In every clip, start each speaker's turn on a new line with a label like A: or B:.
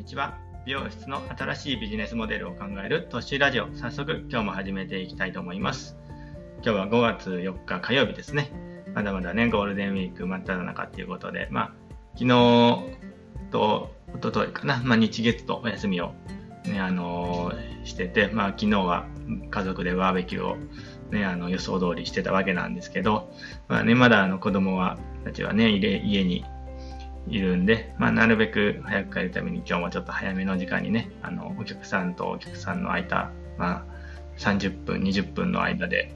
A: にちは。美容室の新しいビジネスモデルを考えるトッシュラジオ。早速今日も始めていきたいと思います。今日は5月4日火曜日ですね。まだまだね、ゴールデンウィーク真っ只中っていうことで、まあ、昨日と一昨日かな、まあ、日月とお休みをね、あのー、してて、まあ、昨日は家族でバーベキューをね、あの予想通りしてたわけなんですけど、まあね、まだあの子供はたちはね、家にいるんで、まあ、なるべく早く帰るために今日もちょっと早めの時間にね、あの、お客さんとお客さんの間、まあ、30分、20分の間で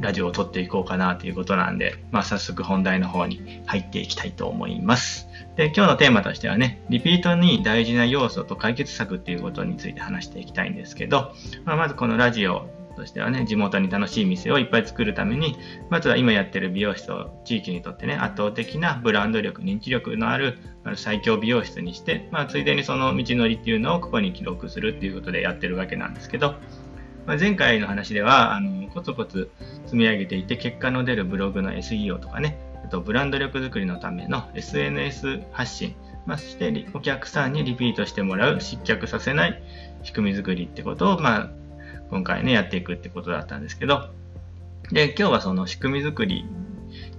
A: ラジオを撮っていこうかなということなんで、まあ、早速本題の方に入っていきたいと思います。で、今日のテーマとしてはね、リピートに大事な要素と解決策っていうことについて話していきたいんですけど、まあ、まずこのラジオとしてはね、地元に楽しい店をいっぱい作るために、まずは今やってる美容室を地域にとってね、圧倒的なブランド力、認知力のある最強美容室にして、まあ、ついでにその道のりっていうのをここに記録するっていうことでやってるわけなんですけど、まあ、前回の話では、あの、コツコツ積み上げていて、結果の出るブログの SEO とかね、あとブランド力作りのための SNS 発信、まあ、そしてお客さんにリピートしてもらう、失脚させない仕組み作りってことを、まあ、今回ね、やっていくってことだったんですけど、で、今日はその仕組み作り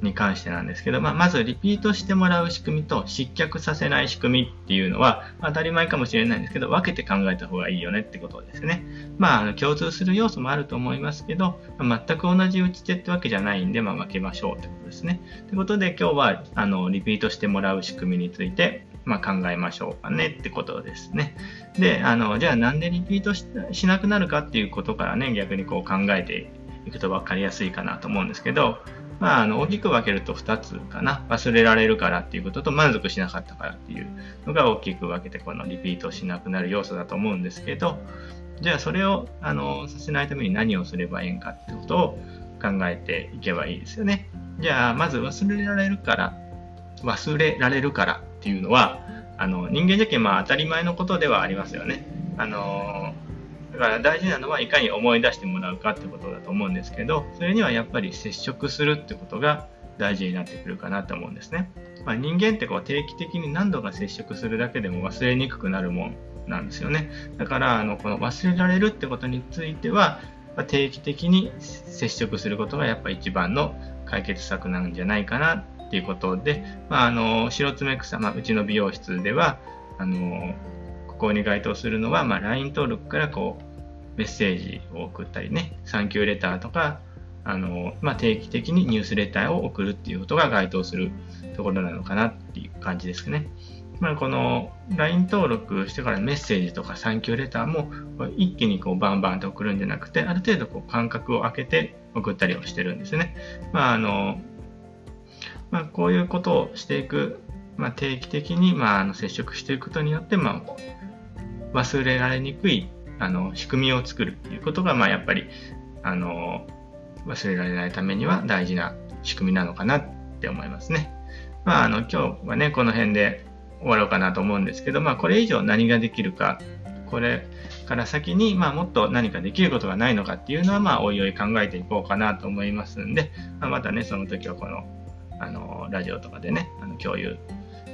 A: に関してなんですけど、まあ、まずリピートしてもらう仕組みと失脚させない仕組みっていうのは、当たり前かもしれないんですけど、分けて考えた方がいいよねってことですね。まあ、あの共通する要素もあると思いますけど、まあ、全く同じ打ち手ってわけじゃないんで、まあ、分けましょうってことですね。ということで、今日はあのリピートしてもらう仕組みについて、まあ、考えましょうかねってことですね。で、あの、じゃあなんでリピートしなくなるかっていうことからね、逆にこう考えていくと分かりやすいかなと思うんですけど、まあ、あの、大きく分けると2つかな。忘れられるからっていうことと満足しなかったからっていうのが大きく分けて、このリピートしなくなる要素だと思うんですけど、じゃあそれを、あの、させないために何をすればいいんかってことを考えていけばいいですよね。じゃあ、まず忘れられるから、忘れられるからっていうのは、あの、人間じゃけまあ当たり前のことではありますよね。あのだから大事なのはいかに思い出してもらうかってことだと思うんですけど、それにはやっぱり接触するってことが大事になってくるかなと思うんですね。まあ、人間ってこう定期的に何度か接触するだけでも忘れにくくなるもんなんですよね。だから、あの、この忘れられるってことについては、定期的に接触することがやっぱ一番の解決策なんじゃないかなっていうことで、まあ、あの、白爪草、まあ、うちの美容室では、あの、ここに該当するのは、まあ、LINE 登録からこう、メッセージを送ったりね、サンキューレターとか、あの、まあ、定期的にニュースレターを送るっていうことが該当するところなのかなっていう感じですかね。まあ、この LINE 登録してからメッセージとかサンキューレターも一気にこうバンバンと送るんじゃなくて、ある程度こう間隔を空けて送ったりをしてるんですね。まあ、あの、まあ、こういうことをしていく、まあ、定期的に、まあ、あの接触していくことによって、まあ、忘れられにくいあの仕組みを作るっていうことが、まあ、やっぱりあの忘れられないためには大事な仕組みなのかなって思いますね。まあ、あの今日はね、この辺で終わろうかなと思うんですけど、まあ、これ以上何ができるか、これから先に、まあ、もっと何かできることがないのかっていうのは、まあ、おいおい考えていこうかなと思いますんで、まあ、またね、その時はこのあのラジオとかでね、あの共有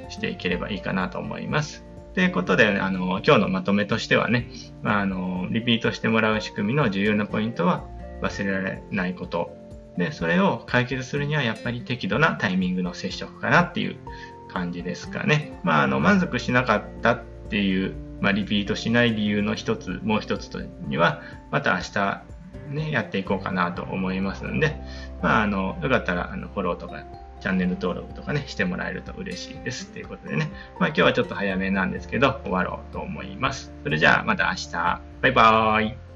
A: していければいいかなと思います。ということで、あの今日のまとめとしてはね、まあ、あのリピートしてもらう仕組みの重要なポイントは忘れられないこと。で、それを解決するにはやっぱり適度なタイミングの接触かなっていう感じですかね。まあ、あの満足しなかったっていう、まあ、リピートしない理由の一つ、もう一つには、また明日ね、やっていこうかなと思いますので、まあ、あの、よかったら、あの、フォローとかチャンネル登録とかね、してもらえると嬉しいです。ということでね、まあ今日はちょっと早めなんですけど、終わろうと思います。それじゃあまた明日。バイバーイ。